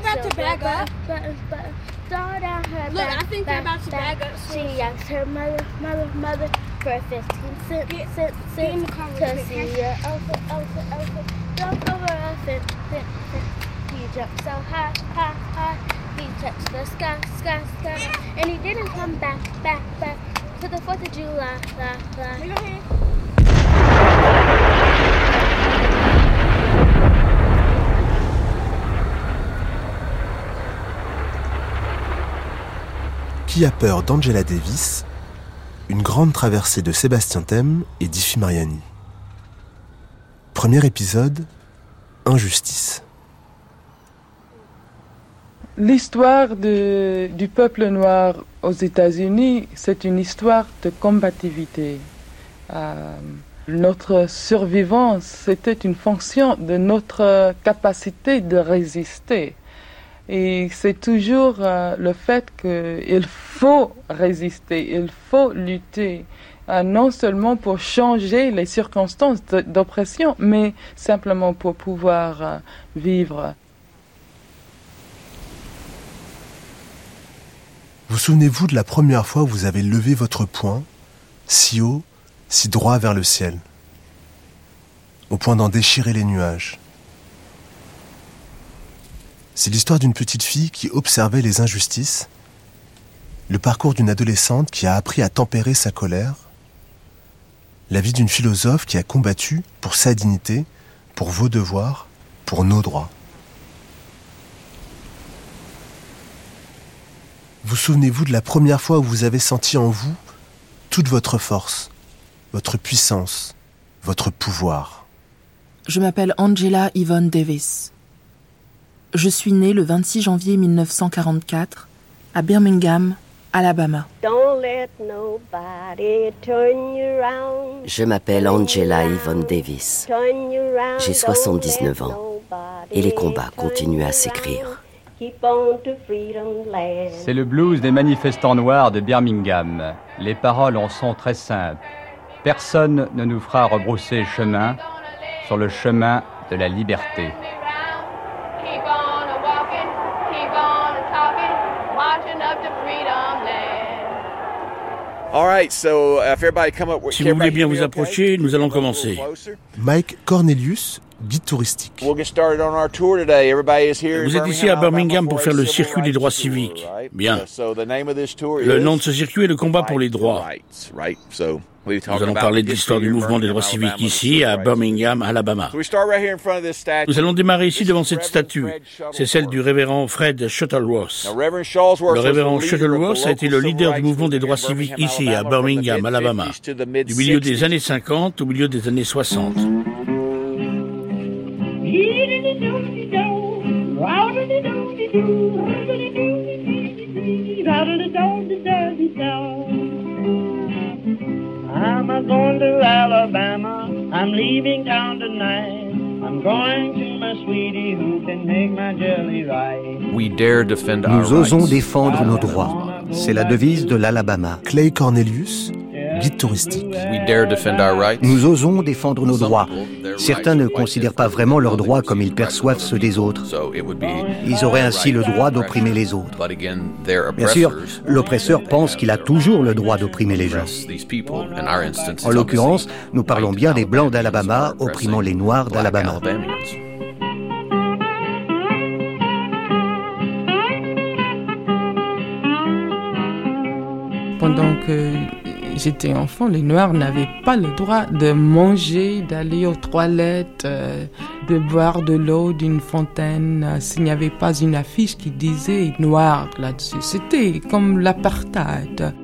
black, fin- they- black, they about to bag up. Buttons, buttons, all down her Look, I think they're about to bag up. She asked her mother, mother, mother for 15 cents, Get- cents, get in the car real to quick. Jump over a fence, fence, fence. He jumped uh, oh, oh, oh, so high, high, high. He touched the sky, sky, sky. And he didn't come back, back, back to the 4th of July, la, la. Qui a peur d'Angela Davis Une grande traversée de Sébastien Thème et d'Ifi Mariani. Premier épisode Injustice. L'histoire du peuple noir aux États-Unis, c'est une histoire de combativité. Euh, notre survivance, c'était une fonction de notre capacité de résister. Et c'est toujours euh, le fait qu'il faut résister, il faut lutter, euh, non seulement pour changer les circonstances d'oppression, mais simplement pour pouvoir euh, vivre. Vous souvenez-vous de la première fois où vous avez levé votre poing, si haut, si droit vers le ciel, au point d'en déchirer les nuages C'est l'histoire d'une petite fille qui observait les injustices, le parcours d'une adolescente qui a appris à tempérer sa colère, la vie d'une philosophe qui a combattu pour sa dignité, pour vos devoirs, pour nos droits. Vous souvenez-vous de la première fois où vous avez senti en vous toute votre force, votre puissance, votre pouvoir? Je m'appelle Angela Yvonne Davis. Je suis née le 26 janvier 1944 à Birmingham, Alabama. Don't let nobody turn you round. Je m'appelle Angela Yvonne Davis. J'ai 79 Don't let ans. Et les combats continuent à s'écrire. round. Keep on to freedom land. C'est le blues des manifestants noirs de Birmingham. Les paroles en sont très simples. Personne ne nous fera rebrousser chemin sur le chemin de la liberté. Keep on a walking, keep on a talking, marching up to freedom land. All right, so uh, if everybody come up, Si vous voulez bien vous approcher, nous allons commencer. Mike Cornelius, guide touristique. We'll get started on our tour today. Everybody is here. in Vous êtes ici à Birmingham pour faire le civil circuit des rights droits civiques. right? Bien. Le nom de ce circuit est le combat pour les droits. Nous talking allons about parler the de l'histoire du mouvement des Birmingham, droits civiques ici, à. Birmingham, Alabama. So we start right here in front of this statue. Nous allons démarrer ici devant cette Reverend statue. Fred C'est celle du révérend Fred Shuttleworth. Le was the révérend leader of the Shuttleworth a été le leader civil du mouvement des rights droits civiques ici, à Birmingham, Alabama, mid-50s to the du milieu des mid-60s. années 50 au milieu des années 60. I'm leaving town tonight. I'm going to my sweetie who can make my jelly right. We dare defend our Nous osons rights. défendre nos droits. C'est la devise de l'Alabama. Clay Cornelius, guide touristique. We dare defend our rights. Nous osons défendre nos droits. Certains ne considèrent pas vraiment leurs droits comme ils perçoivent ceux des autres. Ils auraient ainsi le droit d'opprimer les autres. Bien sûr, l'oppresseur pense qu'il a toujours le droit d'opprimer les gens. En l'occurrence, nous parlons bien des Blancs d'Alabama opprimant les Noirs d'Alabama. Pendant que j'étais enfant, les Noirs n'avaient pas le droit de manger, d'aller aux toilettes, euh, de boire de l'eau d'une fontaine euh, s'il n'y avait pas une affiche qui disait Noir là-dessus. C'était comme l'apartheid.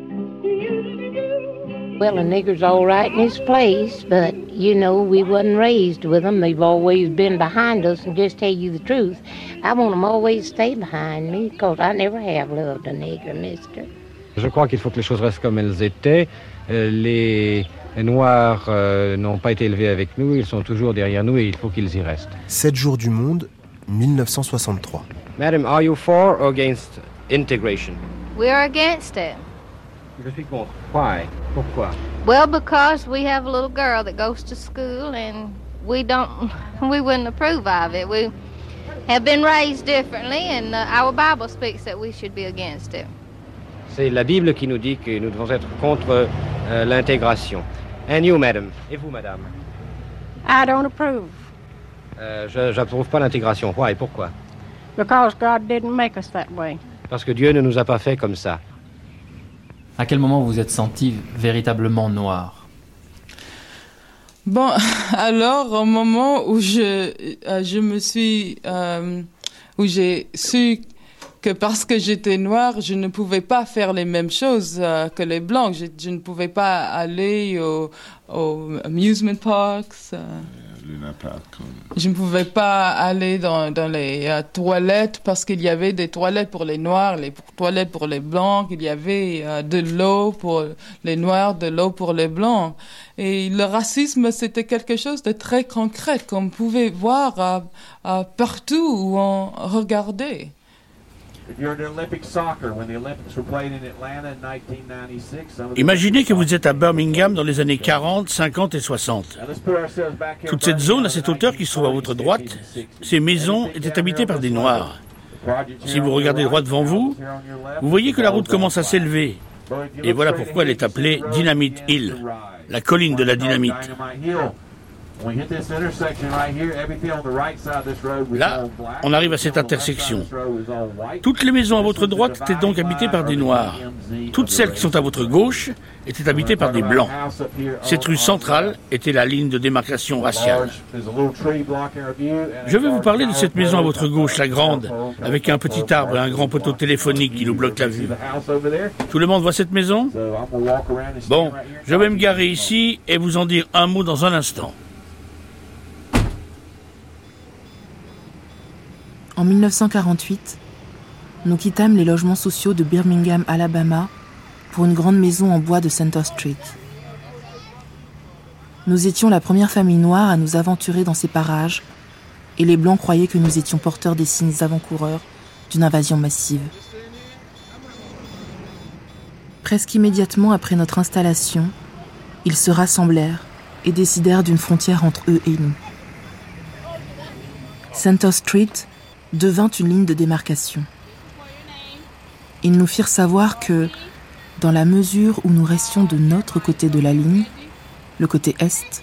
Well, a nigger's all right in his place, but you know, we wasn't raised with them. They've always been behind us, and just tell you the truth, I want them always stay behind me, because I never have loved a nigger, mister. Je crois qu'il faut que les choses restent comme elles étaient. Euh, Les Noirs euh, n'ont pas été élevés avec nous, ils sont toujours derrière nous et il faut qu'ils y restent. 7 jours du monde, 1963. Madam, are you for or against integration? We're against it. Je suis contre. Why? Pourquoi? Well, because we have a little girl that goes to school and we don't, we wouldn't approve of it. We have been raised differently and uh, our Bible speaks that we should be against it. C'est la Bible qui nous dit que nous devons être contre euh, l'intégration. And you, madam? Et vous, madame? I don't approve Euh, je j'approuve pas l'intégration. Why? Pourquoi? because God didn't make us that way. Parce que Dieu ne nous a pas fait comme ça. À quel moment vous vous êtes senti véritablement noir? Bon, alors au moment où je, euh, je me suis, euh, où j'ai su que parce que j'étais noire, je ne pouvais pas faire les mêmes choses euh, que les blancs. Je, je ne pouvais pas aller au, au amusement parks. euh, je ne pouvais pas aller dans, dans les euh, toilettes parce qu'il y avait des toilettes pour les noirs, les toilettes pour les blancs, il y avait de l'eau pour les noirs, de l'eau pour les blancs. Et le racisme, c'était quelque chose de très concret qu'on pouvait voir partout où on regardait. Imaginez que vous êtes à Birmingham dans les années 40, 50 et 60. Now, let's put ourselves back here. Toute cette zone, à cette hauteur qui se trouve à votre droite, ces maisons étaient habitées par des Noirs. Si vous regardez droit devant vous, vous voyez que la route commence à s'élever. Et voilà pourquoi elle est appelée Dynamite Hill, la colline de la dynamite. Là, on arrive à cette intersection. Toutes les maisons à votre droite étaient donc habitées par des Noirs. Toutes celles qui sont à votre gauche étaient habitées par des Blancs. Cette rue centrale était la ligne de démarcation raciale. Je vais vous parler de cette maison à votre gauche, la grande, avec un petit arbre et un grand poteau téléphonique qui nous bloque la vue. Tout le monde voit cette maison? Bon, je vais me garer ici et vous en dire un mot dans un instant. En 1948, nous quittâmes les logements sociaux de Birmingham, Alabama, pour une grande maison en bois de Center Street. Nous étions la première famille noire à nous aventurer dans ces parages, et les Blancs croyaient que nous étions porteurs des signes avant-coureurs d'une invasion massive. Presque immédiatement après notre installation, ils se rassemblèrent et décidèrent d'une frontière entre eux et nous. Center Street devint une ligne de démarcation. Ils nous firent savoir que, dans la mesure où nous restions de notre côté de la ligne, le côté est,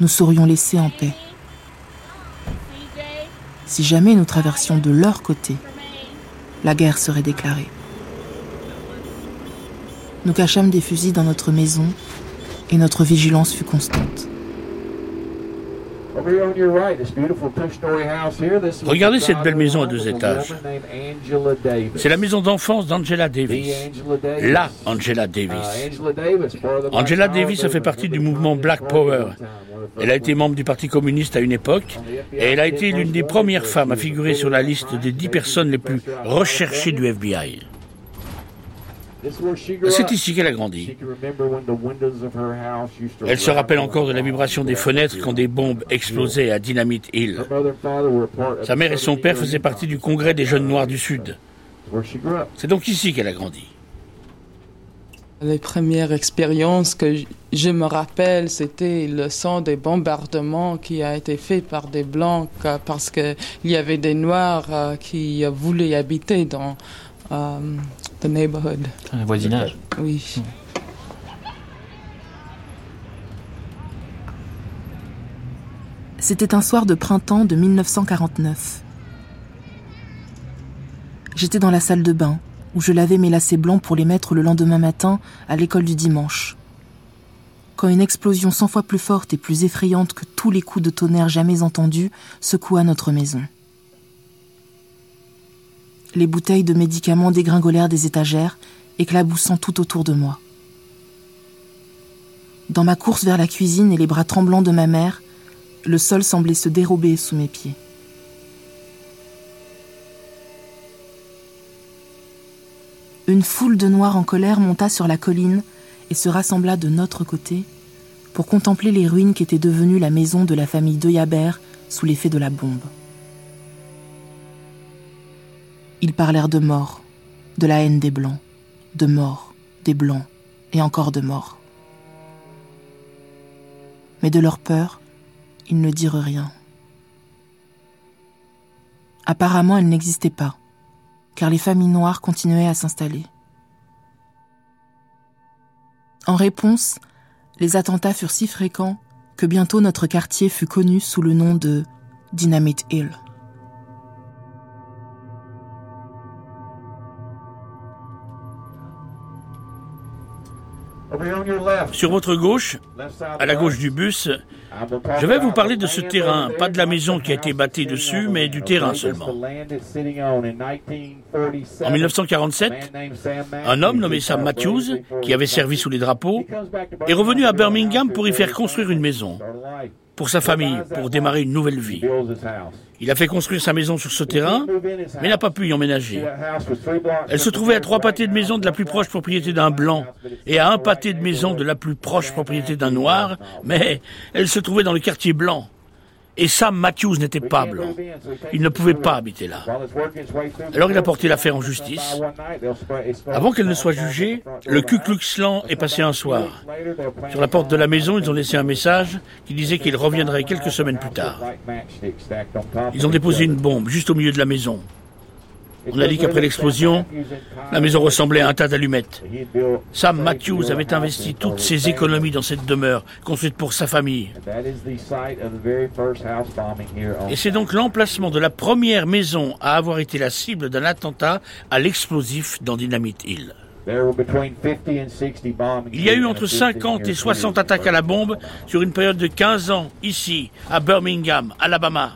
nous serions laissés en paix. Si jamais nous traversions de leur côté, la guerre serait déclarée. Nous cachâmes des fusils dans notre maison et notre vigilance fut constante. Over here on your right, this beautiful two-story house here. This was Regardez cette belle maison à deux étages. C'est la maison d'enfance d'Angela Davis. The Angela Davis. La Angela Uh, Davis. Angela Davis, a fait partie du mouvement Black Power. Elle a été membre du Parti communiste à une époque et elle a été l'une des premières femmes à figurer sur la liste des dix personnes les plus recherchées du FBI. C'est ici qu'elle a grandi. She can remember when the windows of her house used to Elle se rappelle encore de la vibration des fenêtres quand des bombes explosaient à Dynamite Hill. Sa mère et son père faisaient partie du congrès des jeunes noirs du Sud. C'est donc ici qu'elle a grandi. Les premières expériences que je me rappelle, c'était le son des bombardements qui a été fait par des blancs euh, parce que il y avait des noirs euh, qui voulaient habiter dans euh, the neighborhood. Un voisinage. Oui. C'était un soir de printemps de 1949. J'étais dans la salle de bain, où je lavais mes lacets blancs pour les mettre le lendemain matin à l'école du dimanche. Quand une explosion cent fois plus forte et plus effrayante que tous les coups de tonnerre jamais entendus secoua notre maison. Les bouteilles de médicaments dégringolèrent des étagères, éclaboussant tout autour de moi. Dans ma course vers la cuisine et les bras tremblants de ma mère, le sol semblait se dérober sous mes pieds. Une foule de noirs en colère monta sur la colline et se rassembla de notre côté pour contempler les ruines qui étaient devenues la maison de la famille de sous l'effet de la bombe. Ils parlèrent de mort, de la haine des Blancs, de mort, des Blancs et encore de mort. Mais de leur peur, ils ne dirent rien. Apparemment, elle n'existait pas, car les familles noires continuaient à s'installer. En réponse, les attentats furent si fréquents que bientôt notre quartier fut connu sous le nom de Dynamite Hill. Sur votre gauche, à la gauche du bus, je vais vous parler de ce terrain, pas de la maison qui a été bâtie dessus, mais du terrain seulement. En 1947, un homme nommé Sam Matthews, qui avait servi sous les drapeaux, est revenu à Birmingham pour y faire construire une maison pour sa famille, pour démarrer une nouvelle vie. Il a fait construire sa maison sur ce terrain, mais n'a pas pu y emménager. Elle se trouvait à trois pâtés de maison de la plus proche propriété d'un blanc et à un pâté de maison de la plus proche propriété d'un noir, mais elle se trouvait dans le quartier blanc. Et Sam Matthews n'était pas blanc. Il ne pouvait pas habiter là. Alors il a porté l'affaire en justice. Avant qu'elle ne soit jugée, le Ku Klux Klan est passé un soir. Sur la porte de la maison, ils ont laissé un message qui disait qu'il reviendrait quelques semaines plus tard. Ils ont déposé une bombe juste au milieu de la maison. On a dit qu'après l'explosion, la maison ressemblait à un tas d'allumettes. Sam Matthews avait investi toutes ses économies dans cette demeure, construite pour sa famille. Et c'est donc l'emplacement de la première maison à avoir été la cible d'un attentat à l'explosif dans Dynamite Hill. Il y a eu entre 50 et 60 attaques à la bombe sur une période de 15 ans, ici, à Birmingham, Alabama.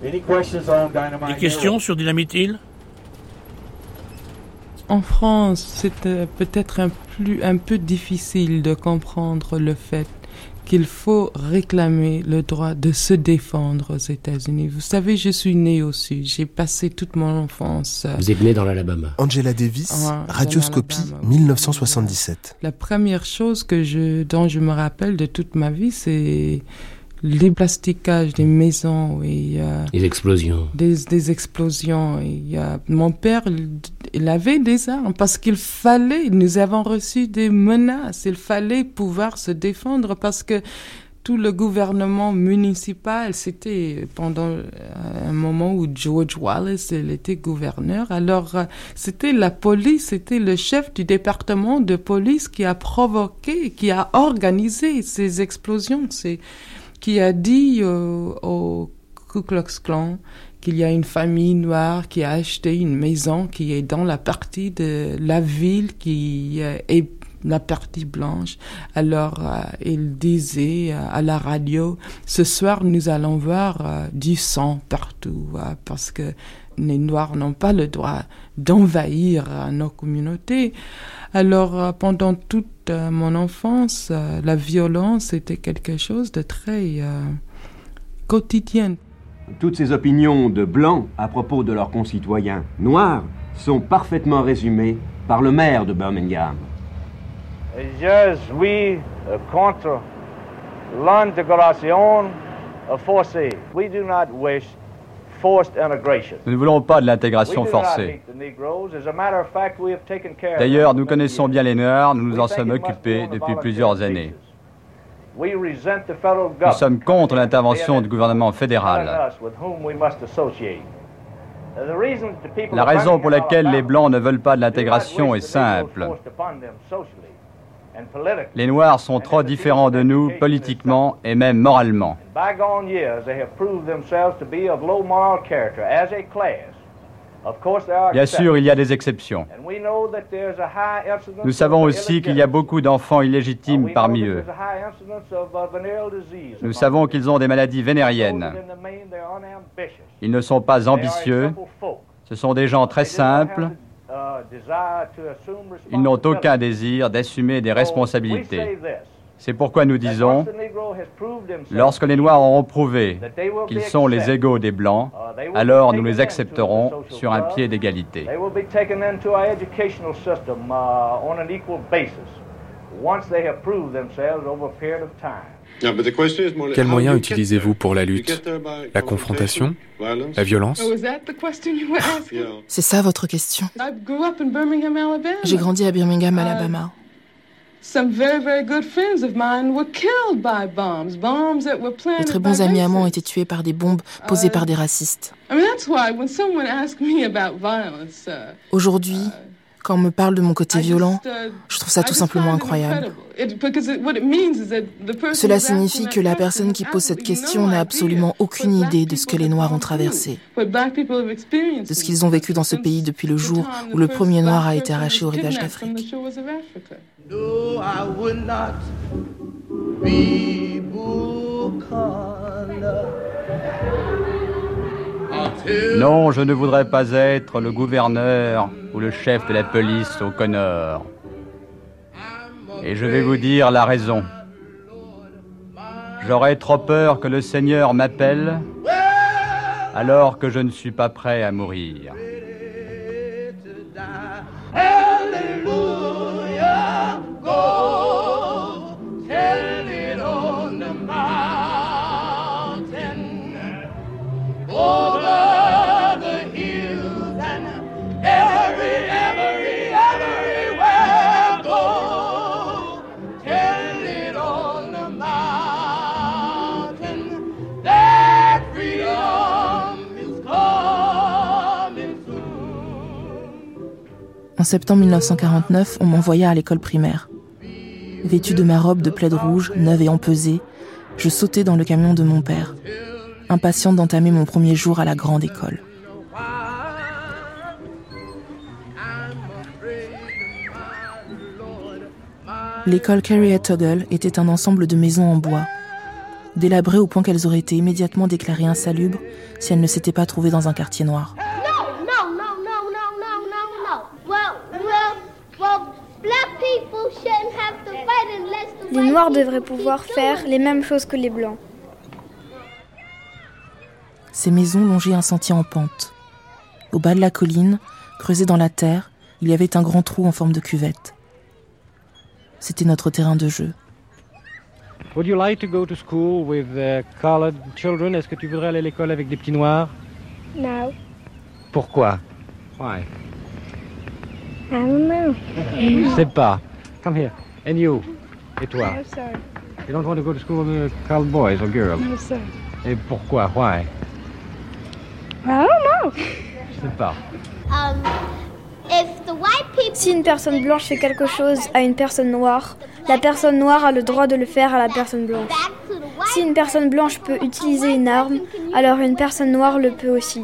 Des questions sur Dynamite Hill? En France, c'est peut-être un, plus, un peu difficile de comprendre le fait qu'il faut réclamer le droit de se défendre aux États-Unis. Vous savez, je suis né au Sud. J'ai passé toute mon enfance. Vous êtes né dans l'Alabama. Angela Davis, Radioscopie, 1977. La première chose que je, dont je me rappelle de toute ma vie, c'est les plastiquages des maisons et euh, des explosions. Des, des explosions. Et, euh, mon père, il avait des armes parce qu'il fallait. Nous avons reçu des menaces. Il fallait pouvoir se défendre parce que tout le gouvernement municipal, c'était pendant un moment où George Wallace il était gouverneur. Alors c'était la police, c'était le chef du département de police qui a provoqué, qui a organisé ces explosions. C'est qui a dit euh, au Ku Klux Klan qu'il y a une famille noire qui a acheté une maison qui est dans la partie de la ville qui euh, est la partie blanche. Alors, euh, il disait à la radio, ce soir, nous allons voir du sang partout, parce que les Noirs n'ont pas le droit d'envahir nos communautés. Alors, pendant toute mon enfance, la violence était quelque chose de très quotidien. Toutes ces opinions de blancs à propos de leurs concitoyens noirs sont parfaitement résumées par le maire de Birmingham. Je suis contre l'intégration forcée. We do not wish nous ne voulons pas de l'intégration forcée. D'ailleurs, nous connaissons bien les Noirs, nous nous en sommes occupés depuis plusieurs années. Nous sommes contre l'intervention du gouvernement fédéral. La raison pour laquelle les Blancs ne veulent pas de l'intégration est simple. Les Noirs sont trop différents de nous politiquement et même moralement. Bien sûr, il y a des exceptions. Nous savons aussi qu'il y a beaucoup d'enfants illégitimes parmi eux. Nous savons qu'ils ont des maladies vénériennes. Ils ne sont pas ambitieux. Ce sont des gens très simples ils n'ont aucun désir d'assumer des responsabilités. C'est pourquoi nous disons, lorsque les Noirs auront prouvé qu'ils sont les égaux des Blancs, alors nous les accepterons sur un pied d'égalité. once they have proved themselves over a period of time. Quels moyens utilisez-vous pour la lutte? La confrontation? La violence? Oh, is that the question you were asking? C'est ça votre question? I grew up in Birmingham, Alabama. J'ai grandi à Birmingham, Alabama. Some very, very good friends of mine were killed by bombs, bombs that were De planted très bons amis à moi ont été tués par des bombes posées par des racistes. I mean, that's why when someone asks me about violence, uh, Aujourd'hui, quand on me parle de mon côté violent, uh, je trouve ça tout simplement incroyable. incredible. It- because it- what it means is that the person Cela signifie que la question personne qui has pose cette absolutely question no n'a idea absolument aucune idée de ce que les have Noirs ont traversé, de ce qu'ils ont vécu dans ce pays depuis le jour où le premier Noir a été arraché au rivage d'Afrique. Non, je ne voudrais pas être le gouverneur ou le chef de la police au Connor. Et je vais vous dire la raison. J'aurais trop peur que le Seigneur m'appelle alors que je ne suis pas prêt à mourir. En septembre 1949, on m'envoya à l'école primaire. Vêtu de ma robe de plaid rouge, neuve et empesée, je sautais dans le camion de mon père, impatient d'entamer mon premier jour à la grande école. L'école Carrier Toggle était un ensemble de maisons en bois, délabrées au point qu'elles auraient été immédiatement déclarées insalubres si elles ne s'étaient pas trouvées dans un quartier noir. No, no, no, no, no, no, no, no. Well, well, well, black people shouldn't have to fight unless the Les Noirs devraient pouvoir faire les mêmes choses que les Blancs. Ces maisons longeaient un sentier en pente. Au bas de la colline, creusé dans la terre, il y avait un grand trou en forme de cuvette. C'était notre terrain de jeu. Would you like to go to school with uh, colored children? Est-ce que tu voudrais aller à l'école avec des petits noirs? No, Pourquoi? Why? I don't know. Je sais pas. Come here. And you? Et toi No, sir. You don't want to go to school with colored boys or girls? No, sir. Et pourquoi? Why? I don't know. Je sais pas. Um, if the white people Si une personne blanche fait quelque chose à une personne noire, la personne noire a le droit de le faire à la personne blanche. Si une personne blanche peut utiliser une arme, alors une personne noire le peut aussi.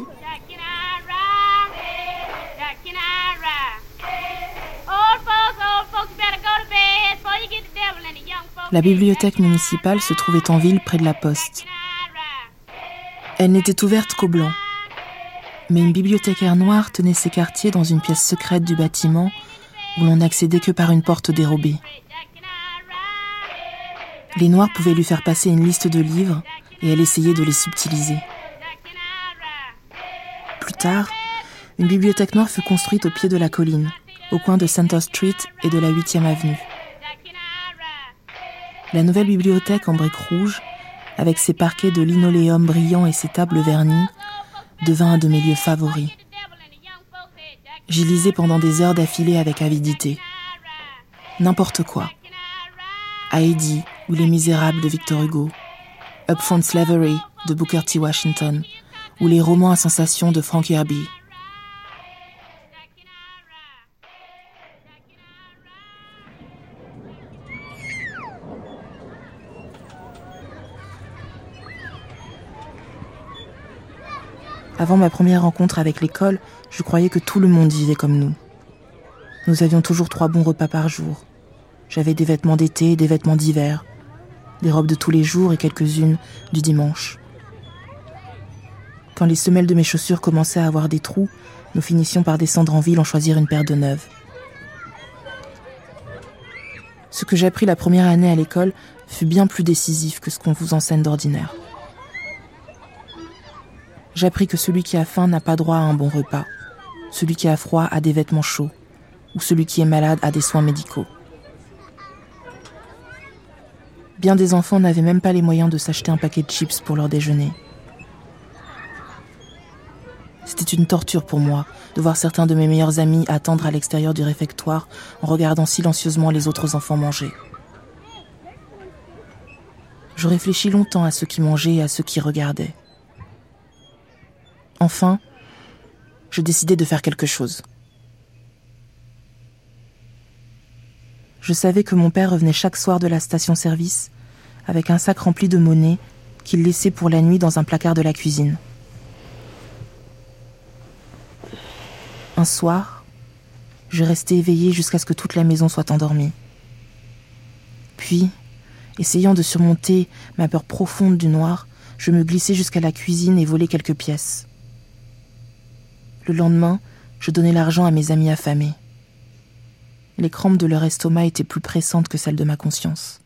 La bibliothèque municipale se trouvait en ville près de la poste. Elle n'était ouverte qu'aux blancs. Mais une bibliothécaire noire tenait ses quartiers dans une pièce secrète du bâtiment où l'on n'accédait que par une porte dérobée. Les noirs pouvaient lui faire passer une liste de livres et elle essayait de les subtiliser. Plus tard, une bibliothèque noire fut construite au pied de la colline, au coin de Center Street et de la 8e avenue. La nouvelle bibliothèque en briques rouges, avec ses parquets de linoléum brillant et ses tables vernies, devint un de mes lieux favoris. J'y lisais pendant des heures d'affilée avec avidité. N'importe quoi. Heidi ou Les Misérables de Victor Hugo, Upfront Slavery de Booker T. Washington, ou les romans à sensation de Frank Herbie. Avant ma première rencontre avec l'école, je croyais que tout le monde vivait comme nous. Nous avions toujours trois bons repas par jour. J'avais des vêtements d'été et des vêtements d'hiver, des robes de tous les jours et quelques-unes du dimanche. Quand les semelles de mes chaussures commençaient à avoir des trous, nous finissions par descendre en ville en choisir une paire de neuves. Ce que j'ai appris la première année à l'école fut bien plus décisif que ce qu'on vous enseigne d'ordinaire. J'appris que celui qui a faim n'a pas droit à un bon repas, celui qui a froid a des vêtements chauds, ou celui qui est malade a des soins médicaux. Bien des enfants n'avaient même pas les moyens de s'acheter un paquet de chips pour leur déjeuner. C'était une torture pour moi de voir certains de mes meilleurs amis attendre à l'extérieur du réfectoire en regardant silencieusement les autres enfants manger. Je réfléchis longtemps à ceux qui mangeaient et à ceux qui regardaient. Enfin, je décidai de faire quelque chose. Je savais que mon père revenait chaque soir de la station-service avec un sac rempli de monnaie qu'il laissait pour la nuit dans un placard de la cuisine. Un soir, je restai éveillée jusqu'à ce que toute la maison soit endormie. Puis, essayant de surmonter ma peur profonde du noir, je me glissai jusqu'à la cuisine et volai quelques pièces. Le lendemain, je donnai l'argent à mes amis affamés. Les crampes de leur estomac étaient plus pressantes que celles de ma conscience.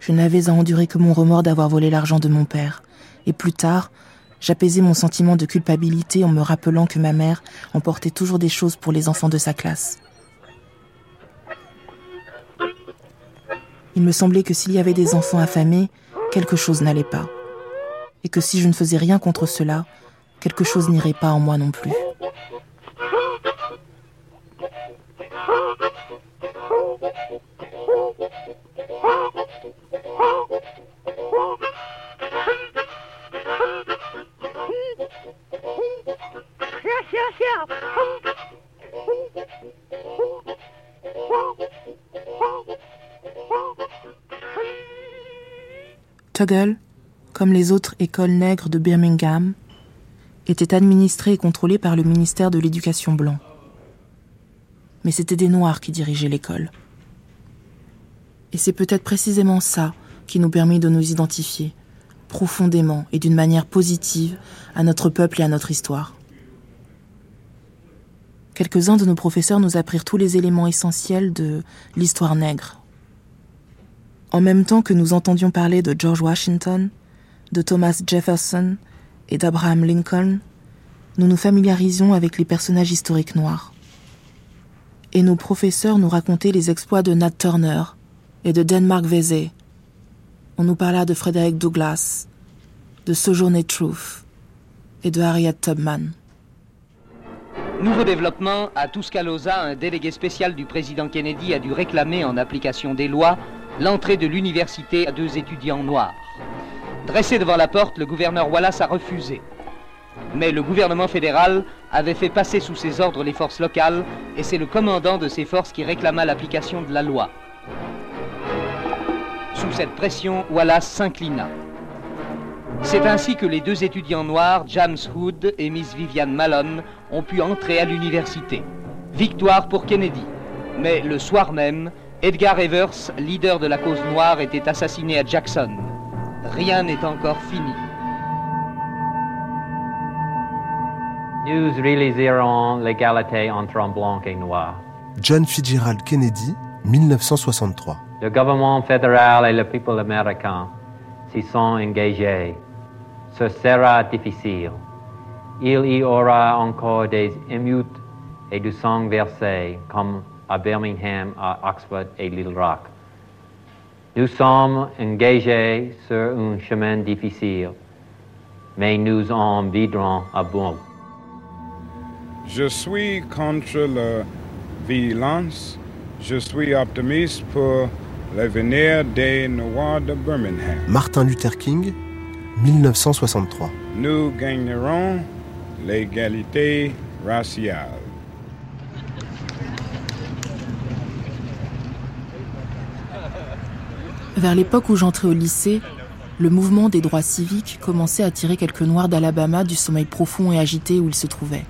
Je n'avais à endurer que mon remords d'avoir volé l'argent de mon père, et plus tard, j'apaisais mon sentiment de culpabilité en me rappelant que ma mère emportait toujours des choses pour les enfants de sa classe. Il me semblait que s'il y avait des enfants affamés, quelque chose n'allait pas. Et que si je ne faisais rien contre cela, quelque chose n'irait pas en moi non plus. Tuggle, comme les autres écoles nègres de Birmingham, était administrée et contrôlée par le ministère de l'Éducation blanc. Mais c'était des Noirs qui dirigeaient l'école. Et c'est peut-être précisément ça qui nous permet de nous identifier, profondément et d'une manière positive, à notre peuple et à notre histoire. Quelques-uns de nos professeurs nous apprirent tous les éléments essentiels de l'histoire nègre. En même temps que nous entendions parler de George Washington, de Thomas Jefferson et d'Abraham Lincoln, nous nous familiarisions avec les personnages historiques noirs. Et nos professeurs nous racontaient les exploits de Nat Turner et de Denmark Vesey. On nous parla de Frederick Douglass, de Sojourner Truth et de Harriet Tubman. Nouveau développement, à Tuscaloosa, un délégué spécial du président Kennedy a dû réclamer, en application des lois, l'entrée de l'université à deux étudiants noirs. Dressé devant la porte, le gouverneur Wallace a refusé. Mais le gouvernement fédéral avait fait passer sous ses ordres les forces locales et c'est le commandant de ces forces qui réclama l'application de la loi. Sous cette pression, Wallace s'inclina. C'est ainsi que les deux étudiants noirs, James Hood et Miss Vivian Malone, ont pu entrer à l'université. Victoire pour Kennedy. Mais le soir même, Edgar Evers, leader de la cause noire, était assassiné à Jackson. Rien n'est encore fini. News really zéro l'égalité entre un blanc et noir. John Fitzgerald Kennedy, 1963. Le gouvernement fédéral et le peuple américain s'y sont engagés. Ce sera difficile. Il y aura encore des émeutes et du sang versé, comme à Birmingham, à Oxford et Little Rock. Nous sommes engagés sur un chemin difficile, mais nous en viendrons à bout. Je suis contre la violence. Je suis optimiste pour l'avenir des Noirs de Birmingham. Martin Luther King, 1963. Nous gagnerons l'égalité raciale. Vers l'époque où j'entrais au lycée, le mouvement des droits civiques commençait à tirer quelques Noirs d'Alabama du sommeil profond et agité où ils se trouvaient.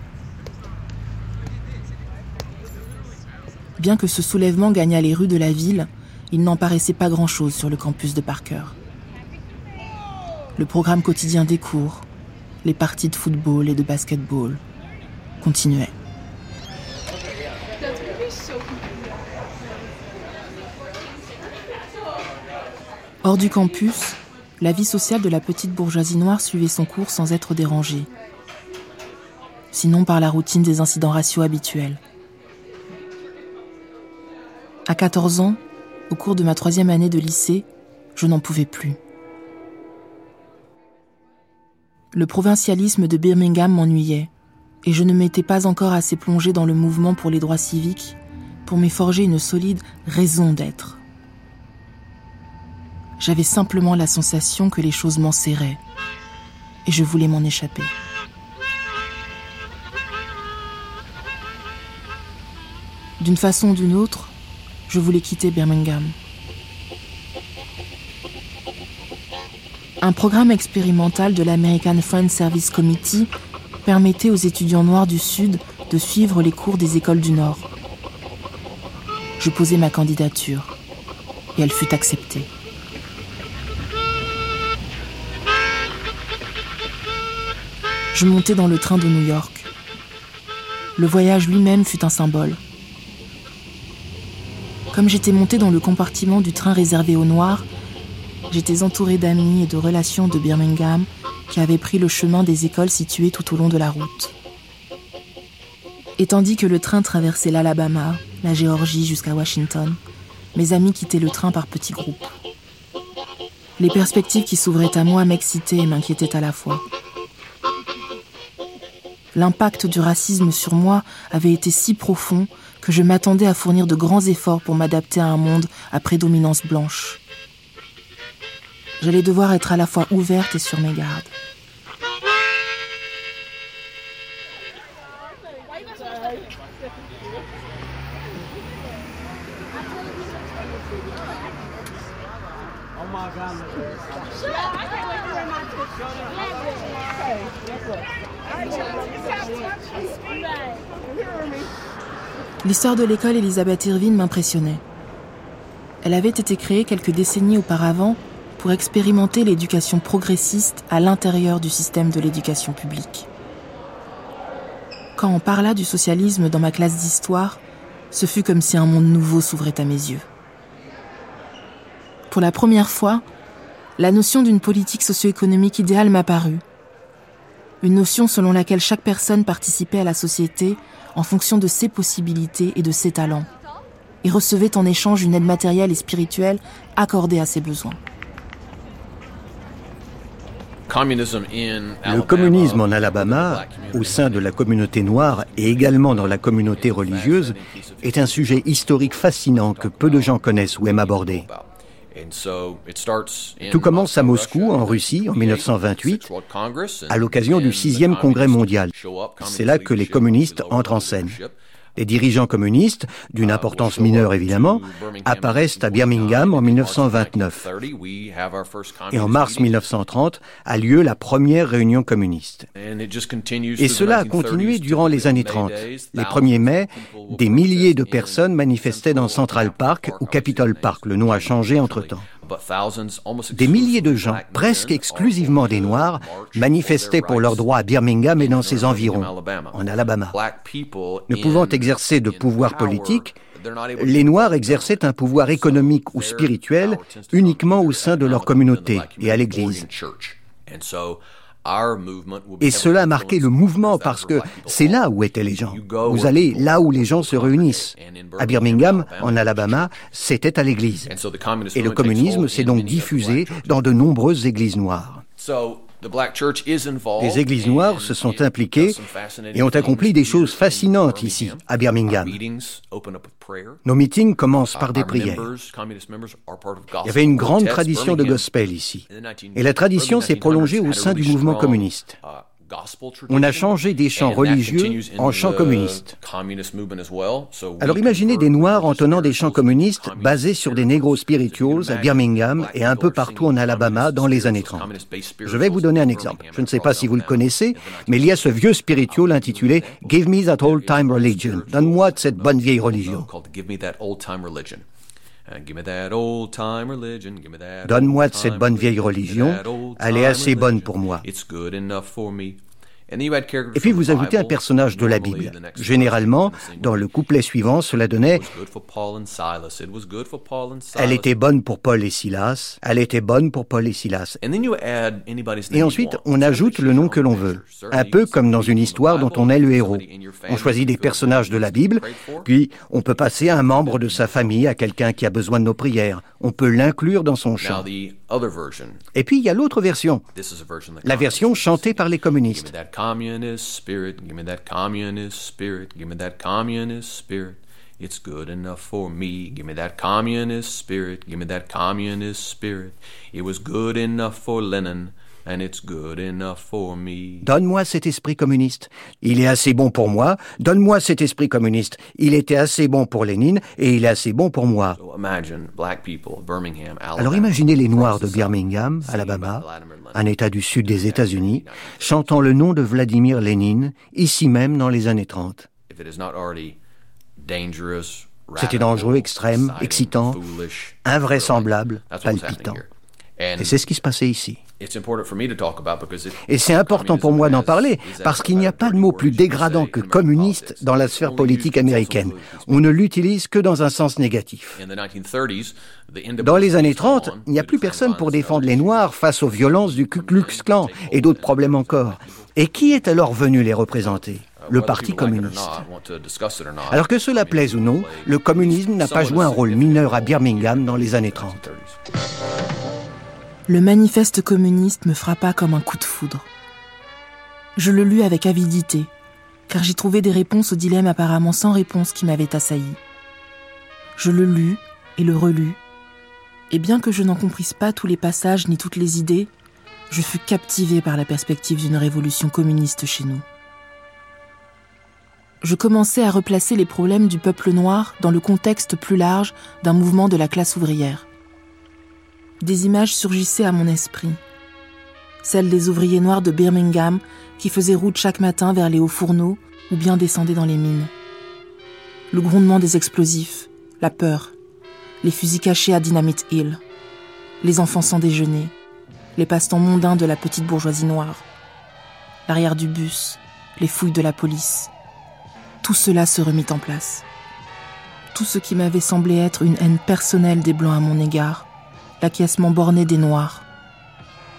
Bien que ce soulèvement gagnât les rues de la ville, il n'en paraissait pas grand-chose sur le campus de Parker. Le programme quotidien des cours, les parties de football et de basketball continuaient. Hors du campus, la vie sociale de la petite bourgeoisie noire suivait son cours sans être dérangée. Sinon par la routine des incidents raciaux habituels. À 14 ans, au cours de ma troisième année de lycée, je n'en pouvais plus. Le provincialisme de Birmingham m'ennuyait, et je ne m'étais pas encore assez plongé dans le mouvement pour les droits civiques pour m'y forger une solide raison d'être. J'avais simplement la sensation que les choses m'enserraient, et je voulais m'en échapper. D'une façon ou d'une autre, je voulais quitter Birmingham. Un programme expérimental de l'American Friends Service Committee permettait aux étudiants noirs du Sud de suivre les cours des écoles du Nord. Je posai ma candidature et elle fut acceptée. Je montai dans le train de New York. Le voyage lui-même fut un symbole. Comme j'étais monté dans le compartiment du train réservé aux Noirs, j'étais entouré d'amis et de relations de Birmingham qui avaient pris le chemin des écoles situées tout au long de la route. Et tandis que le train traversait l'Alabama, la Géorgie jusqu'à Washington, mes amis quittaient le train par petits groupes. Les perspectives qui s'ouvraient à moi m'excitaient et m'inquiétaient à la fois. L'impact du racisme sur moi avait été si profond que je m'attendais à fournir de grands efforts pour m'adapter à un monde à prédominance blanche. J'allais devoir être à la fois ouverte et sur mes gardes. L'histoire de l'école Elisabeth Irvine m'impressionnait. Elle avait été créée quelques décennies auparavant pour expérimenter l'éducation progressiste à l'intérieur du système de l'éducation publique. Quand on parla du socialisme dans ma classe d'histoire, ce fut comme si un monde nouveau s'ouvrait à mes yeux. Pour la première fois, la notion d'une politique socio-économique idéale m'apparut. Une notion selon laquelle chaque personne participait à la société en fonction de ses possibilités et de ses talents, et recevait en échange une aide matérielle et spirituelle accordée à ses besoins. Le communisme en Alabama, au sein de la communauté noire et également dans la communauté religieuse, est un sujet historique fascinant que peu de gens connaissent ou aiment aborder. Tout commence à Moscou, en Russie, en 1928, à l'occasion du sixième congrès mondial. C'est là que les communistes entrent en scène. Les dirigeants communistes, d'une importance mineure évidemment, apparaissent à Birmingham en 1929. Et en mars 1930 a lieu la première réunion communiste. Et cela a continué durant les années 30. Les 1er mai, des milliers de personnes manifestaient dans Central Park ou Capitol Park. Le nom a changé entre-temps. Des milliers de gens, presque exclusivement des Noirs, manifestaient pour leurs droits à Birmingham et dans ses environs, en Alabama. Ne pouvant exercer de pouvoir politique, les Noirs exerçaient un pouvoir économique ou spirituel uniquement au sein de leur communauté et à l'Église. Et cela a marqué le mouvement parce que c'est là où étaient les gens. Vous allez là où les gens se réunissent. À Birmingham, en Alabama, c'était à l'église. Et le communisme s'est donc diffusé dans de nombreuses églises noires. Les églises noires se sont impliquées et ont accompli des choses fascinantes ici, à Birmingham. Nos meetings commencent par des prières. Il y avait une grande tradition de gospel ici. Et la tradition s'est prolongée au sein du mouvement communiste. On a changé des chants religieux en chants communistes. Alors imaginez des Noirs entonnant des chants communistes basés sur des négros spirituals à Birmingham et un peu partout en Alabama dans les années 30. Je vais vous donner un exemple. Je ne sais pas si vous le connaissez, mais il y a ce vieux spiritual intitulé Give me that old time religion. Donne-moi cette bonne vieille religion. Donne-moi de cette bonne vieille religion, elle est assez bonne pour moi. Et puis vous ajoutez un personnage de la Bible. Généralement, dans le couplet suivant, cela donnait Elle était bonne pour Paul et Silas, elle était bonne pour Paul et Silas. Et ensuite, on ajoute le nom que l'on veut, un peu comme dans une histoire dont on est le héros. On choisit des personnages de la Bible, puis on peut passer un membre de sa famille à quelqu'un qui a besoin de nos prières. On peut l'inclure dans son chant. Et puis il y a l'autre version, la version chantée par les communistes. communist spirit, give me that communist spirit, give me that communist spirit. It's good enough for me. Give me that communist spirit, give me that communist spirit. It was good enough for Lenin. And it's good enough for me. Donne-moi cet esprit communiste. Il est assez bon pour moi. Donne-moi cet esprit communiste. Il était assez bon pour Lénine et il est assez bon pour moi. Alors imaginez les Noirs de Birmingham, Alabama, un État du sud des États-Unis, chantant le nom de Vladimir Lénine, ici même dans les années 30. C'était dangereux, extrême, excitant, invraisemblable, palpitant. Et c'est ce qui se passait ici. Et c'est important pour moi d'en parler parce qu'il n'y a pas de mot plus dégradant que communiste dans la sphère politique américaine. On ne l'utilise que dans un sens négatif. Dans les années 30, il n'y a plus personne pour défendre les Noirs face aux violences du Ku Klux Klan et d'autres problèmes encore. Et qui est alors venu les représenter? Le Parti communiste. Alors que cela plaise ou non, le communisme n'a pas joué un rôle mineur à Birmingham dans les années 30. Le manifeste communiste me frappa comme un coup de foudre. Je le lus avec avidité, car j'y trouvais des réponses aux dilemmes apparemment sans réponse qui m'avaient assailli. Je le lus et le relus, et bien que je n'en comprisse pas tous les passages ni toutes les idées, je fus captivé par la perspective d'une révolution communiste chez nous. Je commençais à replacer les problèmes du peuple noir dans le contexte plus large d'un mouvement de la classe ouvrière des images surgissaient à mon esprit. Celles des ouvriers noirs de Birmingham qui faisaient route chaque matin vers les hauts fourneaux ou bien descendaient dans les mines. Le grondement des explosifs, la peur, les fusils cachés à Dynamite Hill, les enfants sans déjeuner, les passe-temps mondains de la petite bourgeoisie noire, l'arrière du bus, les fouilles de la police. Tout cela se remit en place. Tout ce qui m'avait semblé être une haine personnelle des Blancs à mon égard l'acquiescement borné des Noirs.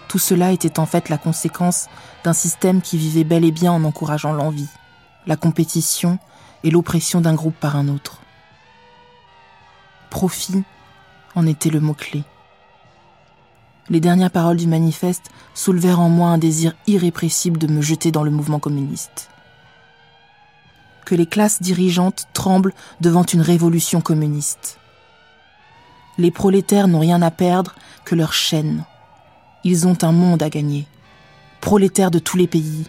Tout cela était en fait la conséquence d'un système qui vivait bel et bien en encourageant l'envie, la compétition et l'oppression d'un groupe par un autre. Profit en était le mot-clé. Les dernières paroles du manifeste soulevèrent en moi un désir irrépressible de me jeter dans le mouvement communiste. Que les classes dirigeantes tremblent devant une révolution communiste. Les prolétaires n'ont rien à perdre que leur chaîne. Ils ont un monde à gagner. Prolétaires de tous les pays,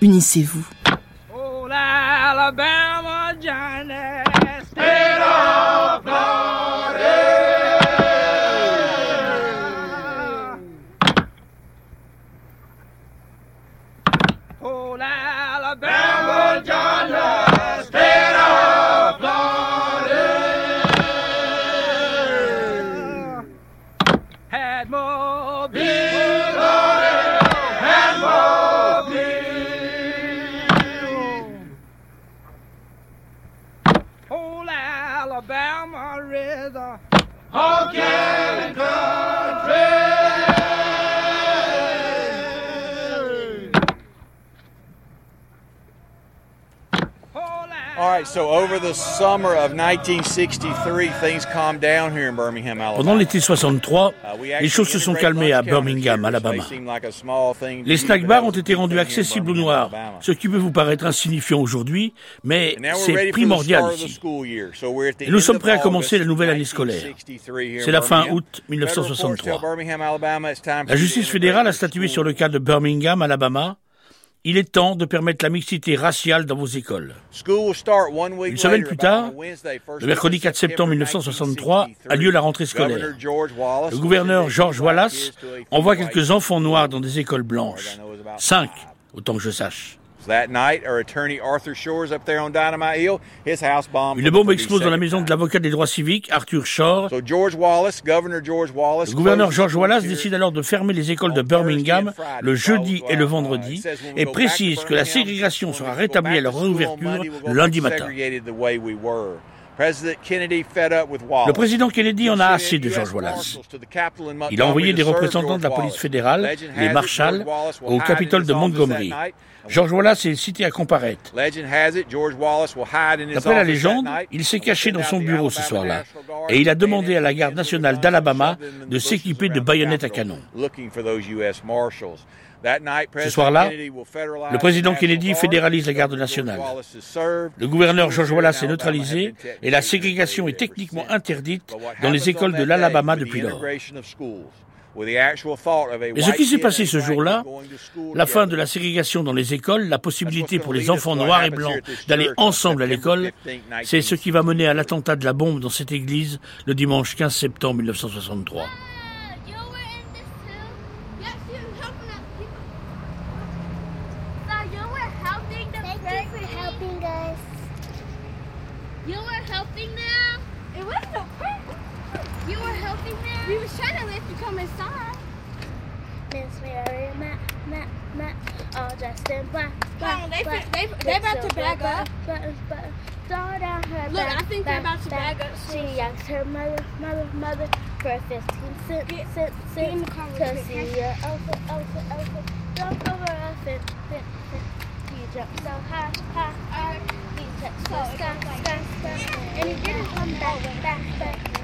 unissez-vous. Pendant l'été 63, uh, les choses se sont calmées à Birmingham, Alabama. Les snack bars ont été rendus accessibles aux Noirs, ce qui peut vous paraître insignifiant aujourd'hui, mais c'est primordial ici. Et nous sommes prêts à commencer la nouvelle année scolaire. C'est la fin août 1963. La justice fédérale a statué sur le cas de Birmingham, Alabama, il est temps de permettre la mixité raciale dans vos écoles. Une semaine plus tard, le mercredi 4 septembre 1963, a lieu la rentrée scolaire. Le gouverneur George Wallace envoie quelques enfants noirs dans des écoles blanches. Cinq, autant que je sache. Une bombe explose dans la maison de l'avocat des droits civiques, Arthur Shore. Le gouverneur George Wallace décide alors de fermer les écoles de Birmingham le jeudi et le vendredi et précise que la ségrégation sera rétablie à leur réouverture le lundi matin. Le président Kennedy en a assez de George Wallace. Il a envoyé des représentants de la police fédérale, les marshals, au Capitole de Montgomery. George Wallace est cité à comparaître. D'après la légende, il s'est caché dans son bureau ce soir-là et il a demandé à la garde nationale d'Alabama de s'équiper de baïonnettes à canon. Ce soir-là, le président Kennedy fédéralise la garde nationale. Le gouverneur George Wallace est neutralisé et la ségrégation est techniquement interdite dans les écoles de l'Alabama depuis lors. Mais ce qui s'est passé ce jour-là, la fin de la ségrégation dans les écoles, la possibilité pour les enfants noirs et blancs d'aller ensemble à l'école, c'est ce qui va mener à l'attentat de la bombe dans cette église le dimanche 15 septembre 1963. All dressed in black. black, they, black they, they, they about to bag up. Buttons, buttons, down her Look, back, I think they're about to bag up. She asked her mother, mother, mother for 15 cents, get, cents, cents to see your elephant, elephant, elephant. Jump over a fence, fence, fence. He jumped so high, high, high. He touched the oh, sky, sky, sky. And he didn't come back, back, back.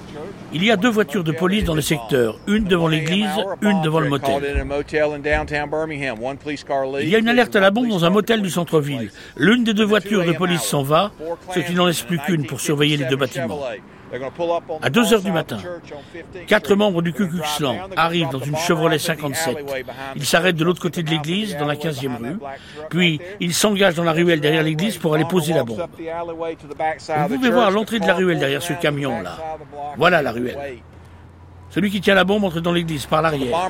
il y a deux voitures de police dans le secteur, une devant l'église, une devant le motel. Il y a une alerte à la bombe dans un motel du centre-ville. L'une des deux voitures de police s'en va, ce qui n'en laisse plus qu'une pour surveiller les deux bâtiments. À 2 heures du matin, quatre membres du Ku Klux Klan arrivent dans une Chevrolet 57. Ils s'arrêtent de l'autre côté de l'église, dans la 15e rue. Puis, ils s'engagent dans la ruelle derrière l'église pour aller poser la bombe. Vous pouvez voir l'entrée de la ruelle derrière ce camion-là. Voilà la ruelle. Celui qui tient la bombe entre dans l'église par l'arrière.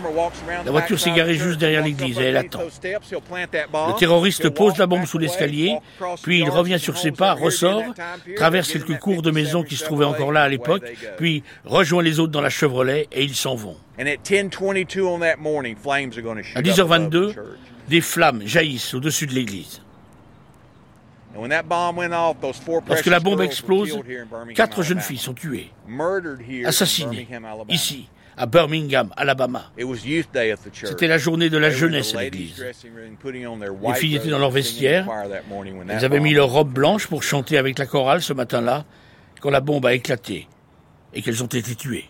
La voiture s'est garée juste derrière l'église et elle attend. Le terroriste pose la bombe sous l'escalier, puis il revient sur ses pas, ressort, traverse quelques cours de maisons qui se trouvaient encore là à l'époque, puis rejoint les autres dans la Chevrolet et ils s'en vont. À 10h22, des flammes jaillissent au-dessus de l'église. Lorsque la bombe explose, quatre jeunes filles sont tuées, assassinées, ici, à Birmingham, Alabama. C'était la journée de la jeunesse à l'église. Les filles étaient dans leur vestiaire. Elles avaient mis leur robe blanche pour chanter avec la chorale ce matin-là, quand la bombe a éclaté et qu'elles ont été tuées.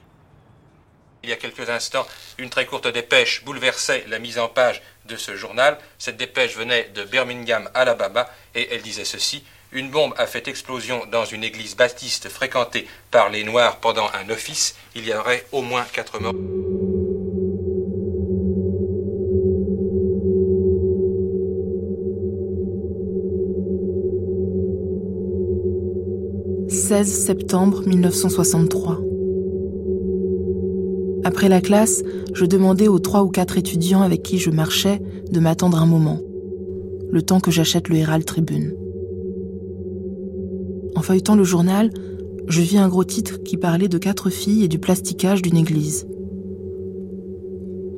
Il y a quelques instants, une très courte dépêche bouleversait la mise en page de ce journal. Cette dépêche venait de Birmingham, Alabama, et elle disait ceci. Une bombe a fait explosion dans une église baptiste fréquentée par les Noirs pendant un office. Il y aurait au moins quatre morts. « 16 septembre 1963. Après la classe, je demandais aux trois ou quatre étudiants avec qui je marchais de m'attendre un moment, le temps que j'achète le Herald Tribune. En feuilletant le journal, je vis un gros titre qui parlait de quatre filles et du plasticage d'une église.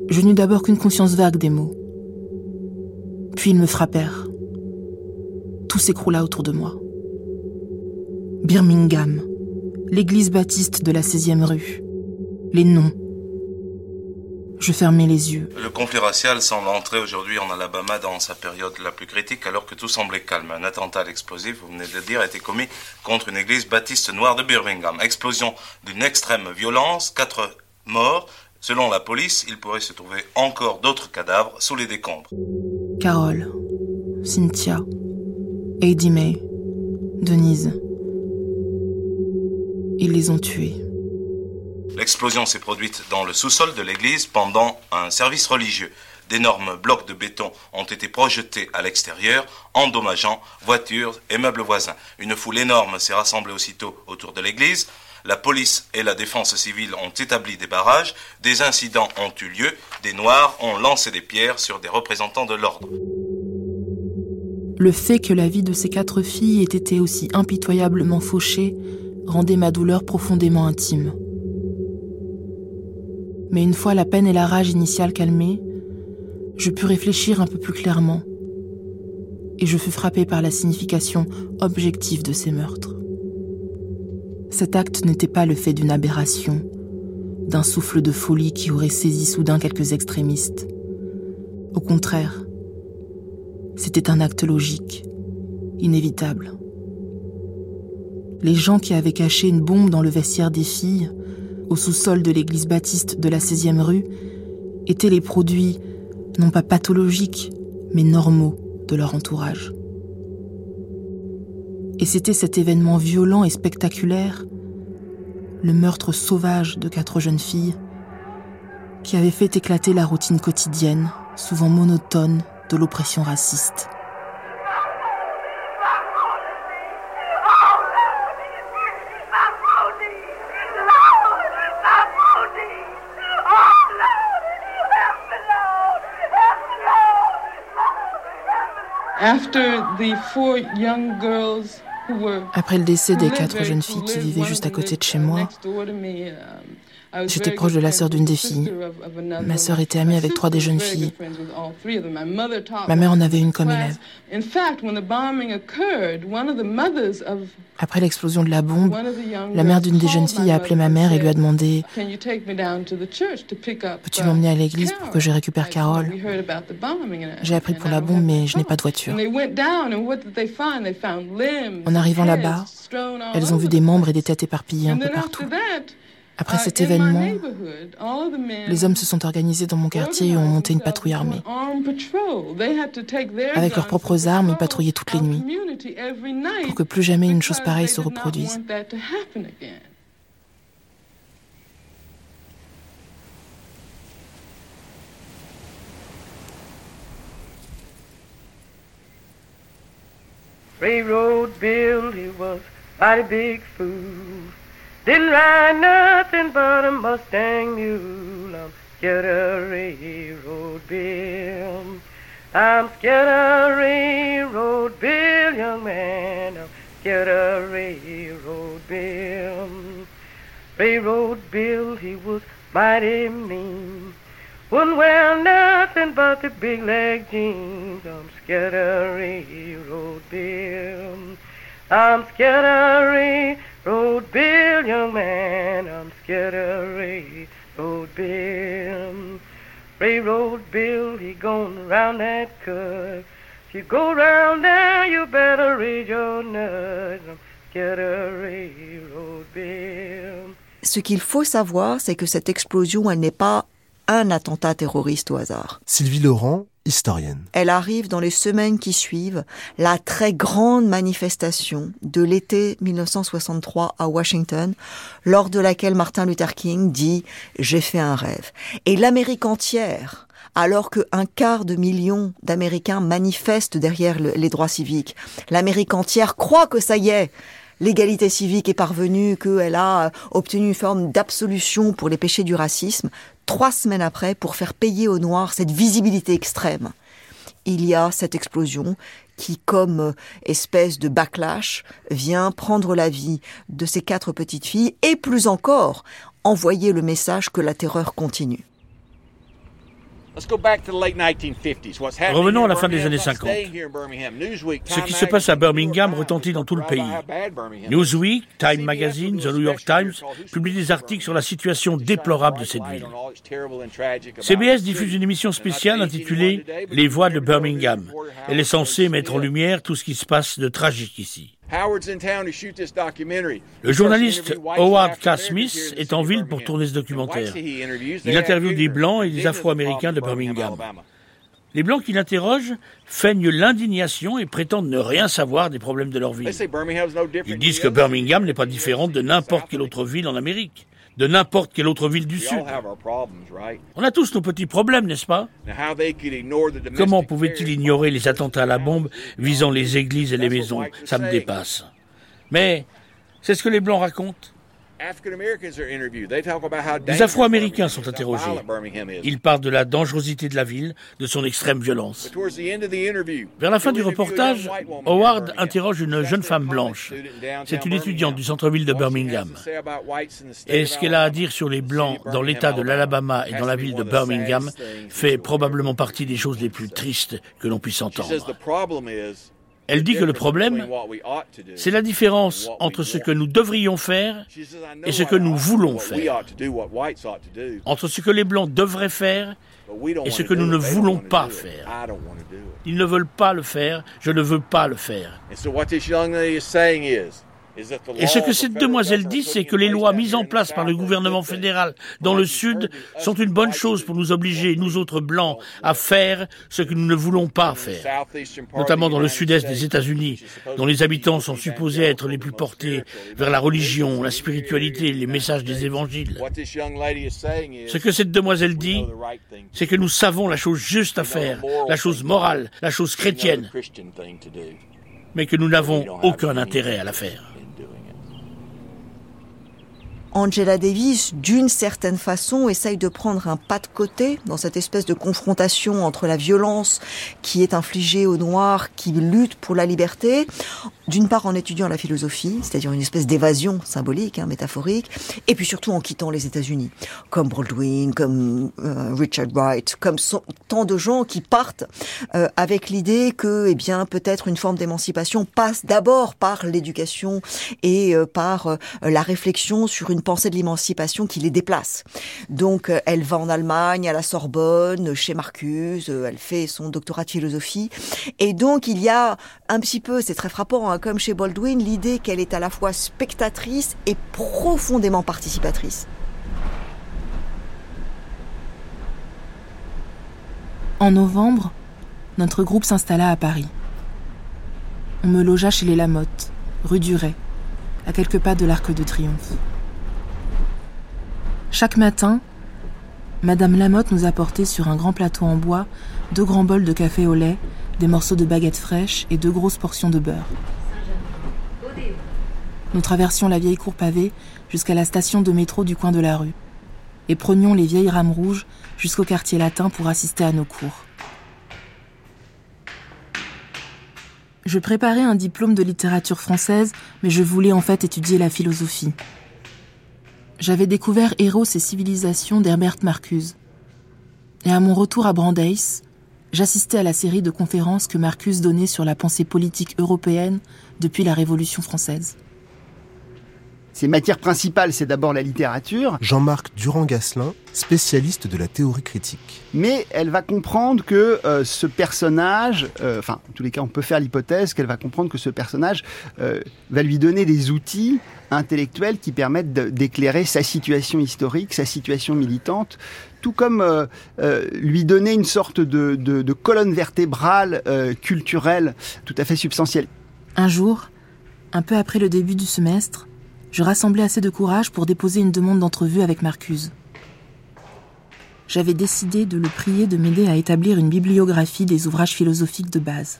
Je n'eus d'abord qu'une conscience vague des mots. Puis ils me frappèrent. Tout s'écroula autour de moi. Birmingham, l'église baptiste de la 16e rue, les noms, je fermais les yeux. Le conflit racial semble entrer aujourd'hui en Alabama dans sa période la plus critique alors que tout semblait calme. Un attentat explosif, vous venez de le dire, a été commis contre une église baptiste noire de Birmingham. Explosion d'une extrême violence, quatre morts. Selon la police, il pourrait se trouver encore d'autres cadavres sous les décombres. Carole, Cynthia, Eddie May, Denise. Ils les ont tués. L'explosion s'est produite dans le sous-sol de l'église pendant un service religieux. D'énormes blocs de béton ont été projetés à l'extérieur, endommageant voitures et meubles voisins. Une foule énorme s'est rassemblée aussitôt autour de l'église. La police et la défense civile ont établi des barrages. Des incidents ont eu lieu. Des Noirs ont lancé des pierres sur des représentants de l'ordre. Le fait que la vie de ces quatre filles ait été aussi impitoyablement fauchée rendait ma douleur profondément intime. Mais une fois la peine et la rage initiale calmées, je pus réfléchir un peu plus clairement, et je fus frappé par la signification objective de ces meurtres. Cet acte n'était pas le fait d'une aberration, d'un souffle de folie qui aurait saisi soudain quelques extrémistes. Au contraire, c'était un acte logique, inévitable. Les gens qui avaient caché une bombe dans le vestiaire des filles, au sous-sol de l'église baptiste de la 16e rue, étaient les produits non pas pathologiques, mais normaux de leur entourage. Et c'était cet événement violent et spectaculaire, le meurtre sauvage de quatre jeunes filles, qui avait fait éclater la routine quotidienne, souvent monotone, de l'oppression raciste. Après le décès des quatre jeunes filles qui vivaient juste à côté de chez moi, J'étais proche de la sœur d'une des filles. Ma sœur était amie avec trois des jeunes filles. Ma mère en avait une comme élève. Après l'explosion de la bombe, la mère d'une des jeunes filles a appelé ma mère et lui a demandé Peux-tu m'emmener à l'église pour que je récupère Carole? J'ai appris pour la bombe, mais je n'ai pas de voiture. En arrivant là-bas, elles ont vu des membres et des têtes éparpillées un peu partout. Après cet événement, les hommes se sont organisés dans mon quartier et ont monté une patrouille armée. Avec leurs propres armes, ils patrouillaient toutes les nuits pour que plus jamais une chose pareille se reproduise. Railroad Bill, he was mighty big fool. Didn't ride nothing but a Mustang mule. I'm scared of railroad Bill. I'm scared of railroad Bill, young man. I'm scared of railroad Bill. Railroad Bill, he was mighty mean. Wouldn't wear nothing but the big leg jeans. I'm scared of railroad Bill. I'm scared of railroad Bill, young man. I'm scared of railroad Bill. Railroad Bill, he going round that curve. If you go round there, you better read your nuts. I'm scared of railroad Bill. Ce qu'il faut savoir, c'est que cette explosion, elle n'est pas un attentat terroriste au hasard. Sylvie Laurent, historienne. Elle arrive dans les semaines qui suivent la très grande manifestation de l'été 1963 à Washington, lors de laquelle Martin Luther King dit ⁇ J'ai fait un rêve ⁇ Et l'Amérique entière alors qu'un quart de million d'Américains manifestent derrière les droits civiques. L'Amérique entière croit que ça y est, l'égalité civique est parvenue, qu'elle a obtenu une forme d'absolution pour les péchés du racisme, trois semaines après, pour faire payer aux Noirs cette visibilité extrême, il y a cette explosion qui, comme espèce de backlash, vient prendre la vie de ces quatre petites filles et plus encore envoyer le message que la terreur continue. Revenons à la fin des années 50. Ce qui se passe à Birmingham retentit dans tout le pays. Newsweek, Time Magazine, The New York Times publient des articles sur la situation déplorable de cette ville. CBS diffuse une émission spéciale intitulée Les voix de Birmingham. Elle est censée mettre en lumière tout ce qui se passe de tragique ici. Le journaliste Howard K. Smith est en ville pour tourner ce documentaire. Il interviewe des Blancs et des Afro-Américains de Birmingham. Les Blancs qui l'interrogent feignent l'indignation et prétendent ne rien savoir des problèmes de leur ville. Ils disent que Birmingham n'est pas différente de n'importe quelle autre ville en Amérique. De n'importe quelle autre ville du Sud. On a tous nos petits problèmes, n'est-ce pas? Comment pouvait-il ignorer les attentats à la bombe visant les églises et les maisons? Ça me dépasse. Mais c'est ce que les Blancs racontent. Les Afro-Américains sont interrogés. Ils parlent de la dangerosité de la ville, de son extrême violence. Vers la fin du reportage, Howard interroge une jeune femme blanche. C'est une étudiante du centre-ville de Birmingham. Et ce qu'elle a à dire sur les Blancs dans l'État de l'Alabama et dans la ville de Birmingham fait probablement partie des choses les plus tristes que l'on puisse entendre. Elle dit que le problème, c'est la différence entre ce que nous devrions faire et ce que nous voulons faire. Entre ce que les Blancs devraient faire et ce que nous ne voulons pas faire. Ils ne veulent pas le faire, je ne veux pas le faire. Et ce que cette demoiselle dit, c'est que les lois mises en place par le gouvernement fédéral dans le Sud sont une bonne chose pour nous obliger, nous autres blancs, à faire ce que nous ne voulons pas faire. Notamment dans le sud-est des États-Unis, dont les habitants sont supposés être les plus portés vers la religion, la spiritualité, les messages des évangiles. Ce que cette demoiselle dit, c'est que nous savons la chose juste à faire, la chose morale, la chose chrétienne, mais que nous n'avons aucun intérêt à la faire. Angela Davis, d'une certaine façon, essaye de prendre un pas de côté dans cette espèce de confrontation entre la violence qui est infligée aux Noirs qui luttent pour la liberté, d'une part en étudiant la philosophie, c'est-à-dire une espèce d'évasion symbolique, hein, métaphorique, et puis surtout en quittant les États-Unis, comme Baldwin, comme euh, Richard Wright, comme tant de gens qui partent euh, avec l'idée que, eh bien, peut-être une forme d'émancipation passe d'abord par l'éducation et euh, par la réflexion sur une pensée de l'émancipation qui les déplace. Donc, elle va en Allemagne, à la Sorbonne, chez Marcuse, elle fait son doctorat de philosophie, et donc il y a un petit peu, c'est très frappant. Hein, comme chez Baldwin, l'idée qu'elle est à la fois spectatrice et profondément participatrice. En novembre, notre groupe s'installa à Paris. On me logea chez les Lamotte, rue du à quelques pas de l'Arc de Triomphe. Chaque matin, Madame Lamotte nous apportait sur un grand plateau en bois deux grands bols de café au lait, des morceaux de baguettes fraîches et deux grosses portions de beurre. Nous traversions la vieille cour pavée jusqu'à la station de métro du coin de la rue et prenions les vieilles rames rouges jusqu'au quartier latin pour assister à nos cours. Je préparais un diplôme de littérature française, mais je voulais en fait étudier la philosophie. J'avais découvert Héros et civilisations d'Herbert Marcuse. Et à mon retour à Brandeis, j'assistais à la série de conférences que Marcuse donnait sur la pensée politique européenne depuis la Révolution française. Ses matières principales, c'est d'abord la littérature. Jean-Marc Durand-Gasselin, spécialiste de la théorie critique. Mais elle va comprendre que euh, ce personnage, euh, enfin, en tous les cas, on peut faire l'hypothèse qu'elle va comprendre que ce personnage euh, va lui donner des outils intellectuels qui permettent d'éclairer sa situation historique, sa situation militante, tout comme lui donner une sorte de, de colonne vertébrale culturelle tout à fait substantielle. Un jour, un peu après le début du semestre, je rassemblais assez de courage pour déposer une demande d'entrevue avec Marcuse. J'avais décidé de le prier de m'aider à établir une bibliographie des ouvrages philosophiques de base.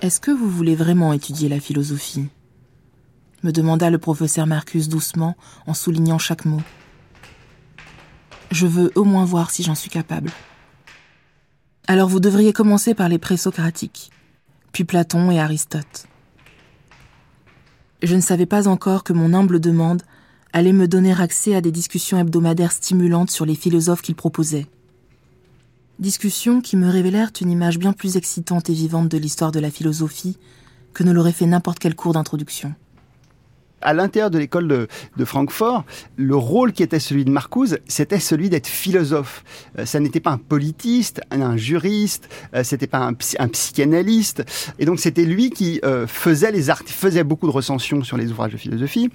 Est-ce que vous voulez vraiment étudier la philosophie? me demanda le professeur Marcuse doucement en soulignant chaque mot. Je veux au moins voir si j'en suis capable. Alors vous devriez commencer par les présocratiques, puis Platon et Aristote. Je ne savais pas encore que mon humble demande allait me donner accès à des discussions hebdomadaires stimulantes sur les philosophes qu'il proposait. Discussions qui me révélèrent une image bien plus excitante et vivante de l'histoire de la philosophie que ne l'aurait fait n'importe quel cours d'introduction à l'intérieur de l'école de, Francfort, le rôle qui était celui de Marcuse, c'était celui d'être philosophe. Euh, ça n'était pas un politiste, un, juriste, euh, c'était pas un, psychanalyste. Et donc c'était lui qui euh, faisait les faisait beaucoup de recensions sur les ouvrages de philosophie.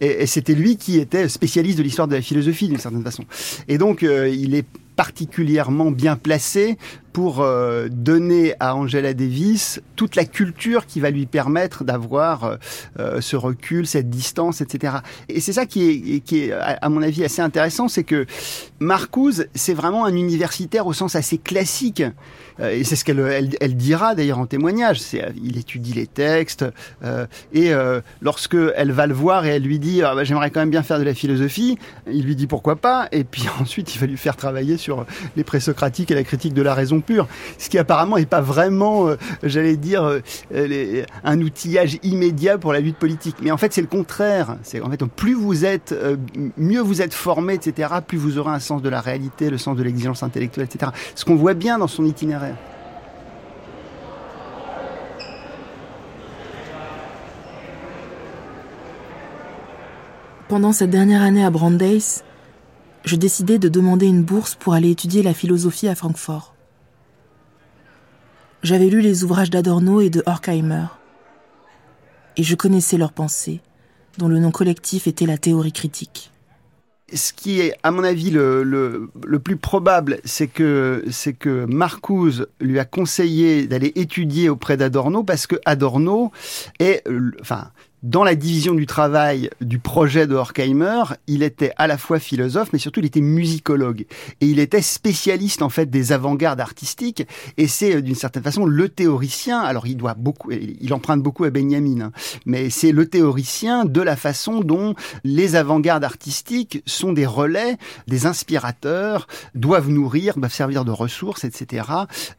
Et, et c'était lui qui était spécialiste de l'histoire de la philosophie d'une certaine façon. Et donc il est particulièrement bien placé pour euh, donner à Angela Davis toute la culture qui va lui permettre d'avoir euh, euh, ce recul, cette distance, etc. Et c'est ça qui est, qui est, à mon avis, assez intéressant, c'est que Marcuse, c'est vraiment un universitaire au sens assez classique. Et c'est ce qu'elle elle, dira d'ailleurs en témoignage. Il étudie les textes euh, et euh, lorsque elle va le voir et elle lui dit ah, bah, j'aimerais quand même bien faire de la philosophie, il lui dit pourquoi pas. Et puis ensuite il va lui faire travailler sur les présocratiques et la critique de la raison pure, ce qui apparemment n'est pas vraiment, euh, j'allais dire, euh, un outillage immédiat pour la lutte politique. Mais en fait c'est le contraire. C'est en fait plus vous êtes, mieux vous êtes formé, etc. Plus vous aurez un sens de la réalité, le sens de l'exigence intellectuelle, etc. Ce qu'on voit bien dans son itinéraire pendant cette dernière année à Brandeis, je décidai de demander une bourse pour aller étudier la philosophie à Francfort. J'avais lu les ouvrages d'Adorno et de Horkheimer, et je connaissais leurs pensées, dont le nom collectif était la théorie critique ce qui est, à mon avis, le, plus probable, c'est que, c'est que Marcuse lui a conseillé d'aller étudier auprès d'Adorno parce que Adorno est, enfin, dans la division du travail du projet de Horkheimer, il était à la fois philosophe, mais surtout il était musicologue. Et il était spécialiste en fait des avant-gardes artistiques. Et c'est euh, d'une certaine façon le théoricien. Alors il doit beaucoup, il emprunte beaucoup à Benjamin, hein, mais c'est le théoricien de la façon dont les avant-gardes artistiques sont des relais, des inspirateurs, doivent nourrir, doivent servir de ressources, etc.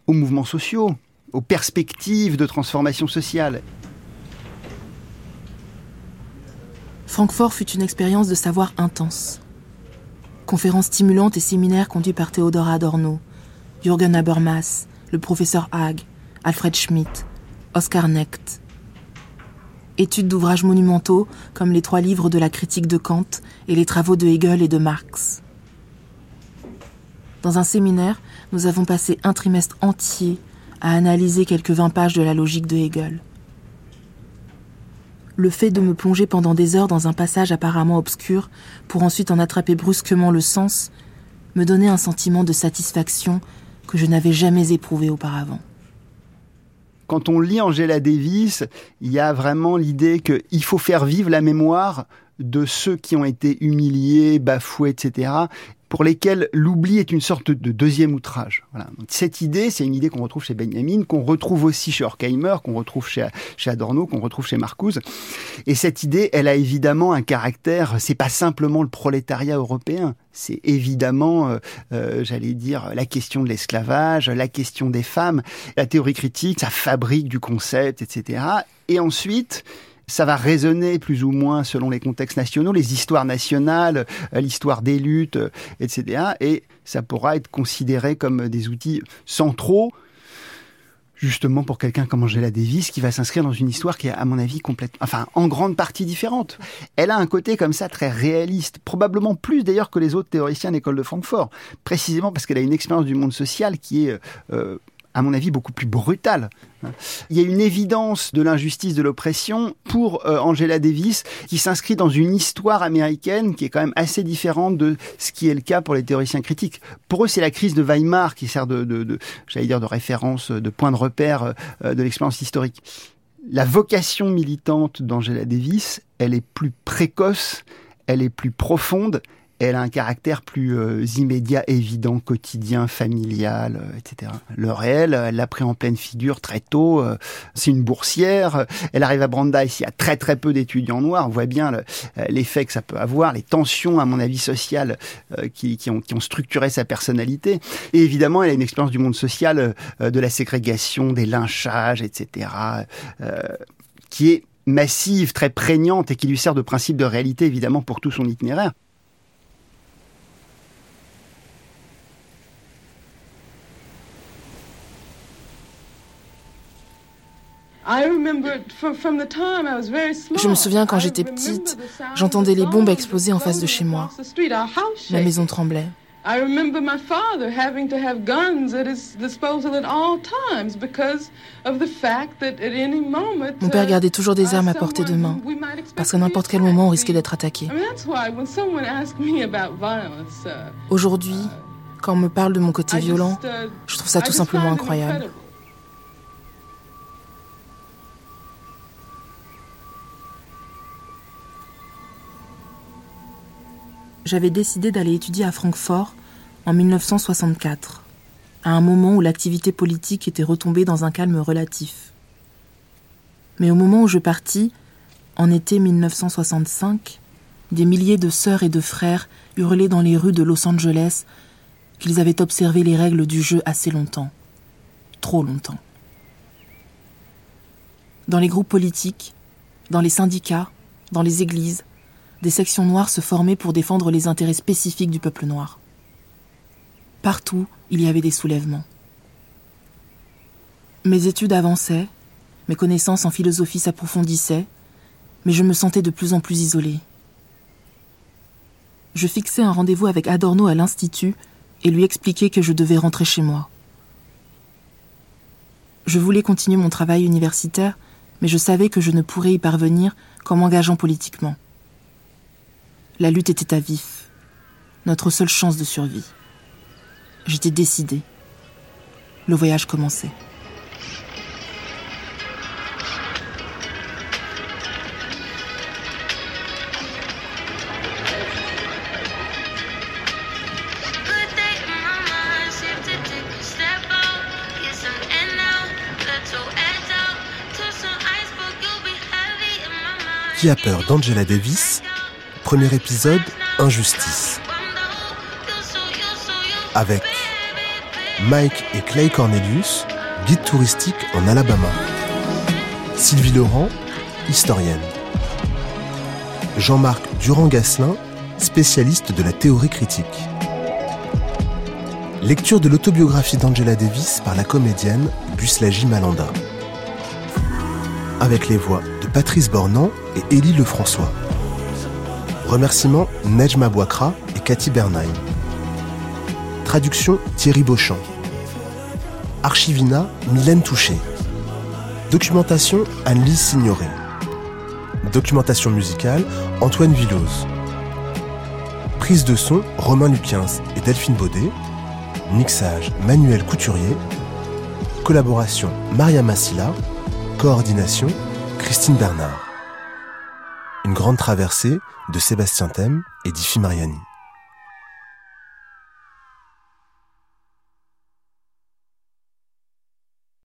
aux mouvements sociaux aux perspectives de transformation sociale. Francfort fut une expérience de savoir intense. Conférences stimulantes et séminaires conduits par Theodor Adorno, Jürgen Habermas, le professeur Haag, Alfred Schmidt, Oscar Necht. Études d'ouvrages monumentaux comme les trois livres de la critique de Kant et les travaux de Hegel et de Marx. Dans un séminaire, nous avons passé un trimestre entier à analyser quelques vingt pages de la logique de Hegel le fait de me plonger pendant des heures dans un passage apparemment obscur pour ensuite en attraper brusquement le sens me donnait un sentiment de satisfaction que je n'avais jamais éprouvé auparavant. Quand on lit Angela Davis, il y a vraiment l'idée qu'il faut faire vivre la mémoire de ceux qui ont été humiliés, bafoués, etc pour lesquels l'oubli est une sorte de deuxième outrage. Voilà. cette idée, c'est une idée qu'on retrouve chez Benjamin, qu'on retrouve aussi chez Horkheimer, qu'on retrouve chez, chez Adorno, qu'on retrouve chez Marcuse. Et cette idée, elle a évidemment un caractère, c'est pas simplement le prolétariat européen, c'est évidemment, euh, euh, j'allais dire, la question de l'esclavage, la question des femmes, la théorie critique, ça fabrique du concept, etc. Et ensuite, ça va résonner plus ou moins selon les contextes nationaux, les histoires nationales, euh, l'histoire des luttes, euh, etc. Et ça pourra être considéré comme des outils centraux justement pour quelqu'un comme Angela Davis qui va s'inscrire dans une histoire qui est à mon avis complètement enfin en grande partie différente. Elle a un côté comme ça très réaliste, probablement plus d'ailleurs que les autres théoriciens de l'école de Francfort, précisément parce qu'elle a une expérience du monde social qui est euh, à mon avis, beaucoup plus brutale. Il y a une évidence de l'injustice de l'oppression pour euh, Angela Davis qui s'inscrit dans une histoire américaine qui est quand même assez différente de ce qui est le cas pour les théoriciens critiques. Pour eux, c'est la crise de Weimar qui sert de, de, j'allais dire, de référence, de point de repère euh, de l'expérience historique. La vocation militante d'Angela Davis, elle est plus précoce, elle est plus profonde, elle a un caractère plus euh, immédiat, évident, quotidien, familial, euh, etc. Le réel, elle l'a pris en pleine figure très tôt. Euh, c'est une boursière. Elle arrive à Brandeis, il y a très très peu d'étudiants noirs. On voit bien l'effet que ça peut avoir, les tensions, à mon avis, sociales qui, qui, ont, qui ont structuré sa personnalité. Et évidemment, elle a une expérience du monde social, de la ségrégation, des lynchages, etc., qui est massive, très prégnante et qui lui sert de principe de réalité, évidemment, pour tout son itinéraire. Je me souviens quand j'étais petite, j'entendais les bombes exploser en face de chez moi. La maison tremblait. Mon père gardait toujours des armes à portée de main, parce qu'à n'importe quel moment on risquait d'être attaqué. Aujourd'hui, Quand on me parle de mon côté violent, je trouve ça tout simplement incroyable. J'avais décidé d'aller étudier à Francfort en 1964, à un moment où l'activité politique était retombée dans un calme relatif. Mais au moment où je partis, en été 1965, des milliers de sœurs et de frères hurlaient dans les rues de Los Angeles qu'ils avaient observé les règles du jeu assez longtemps, trop longtemps. Dans les groupes politiques, dans les syndicats, dans les églises, des sections noires se formaient pour défendre les intérêts spécifiques du peuple noir. Partout, il y avait des soulèvements. Mes études avançaient, mes connaissances en philosophie s'approfondissaient, mais je me sentais de plus en plus isolée. Je fixais un rendez-vous avec Adorno à l'Institut et lui expliquais que je devais rentrer chez moi. Je voulais continuer mon travail universitaire, mais je savais que je ne pourrais y parvenir qu'en m'engageant politiquement. La lutte était à vif, notre seule chance de survie. J'étais décidée. Le voyage commençait. Qui a peur d'Angela Davis? Premier épisode, Injustice. Avec Mike et Clay Cornelius, guide touristique en Alabama. Sylvie Laurent, historienne. Jean-Marc Durand-Gasselin, spécialiste de la théorie critique. Lecture de l'autobiographie d'Angela Davis par la comédienne Buslagie Malanda. Avec les voix de Patrice Bornand et Élie Lefrançois. Remerciements Nejma Boakra et Cathy Bernheim. Traduction Thierry Beauchamp. Archivina Mylène Touché. Documentation Anne-Lise Signoret. Documentation musicale Antoine Villoz. Prise de son Romain Luquins et Delphine Baudet. Mixage Manuel Couturier. Collaboration Maria Massila. Coordination Christine Bernard. Une grande traversée de Sébastien Thème et d'Ifi Mariani.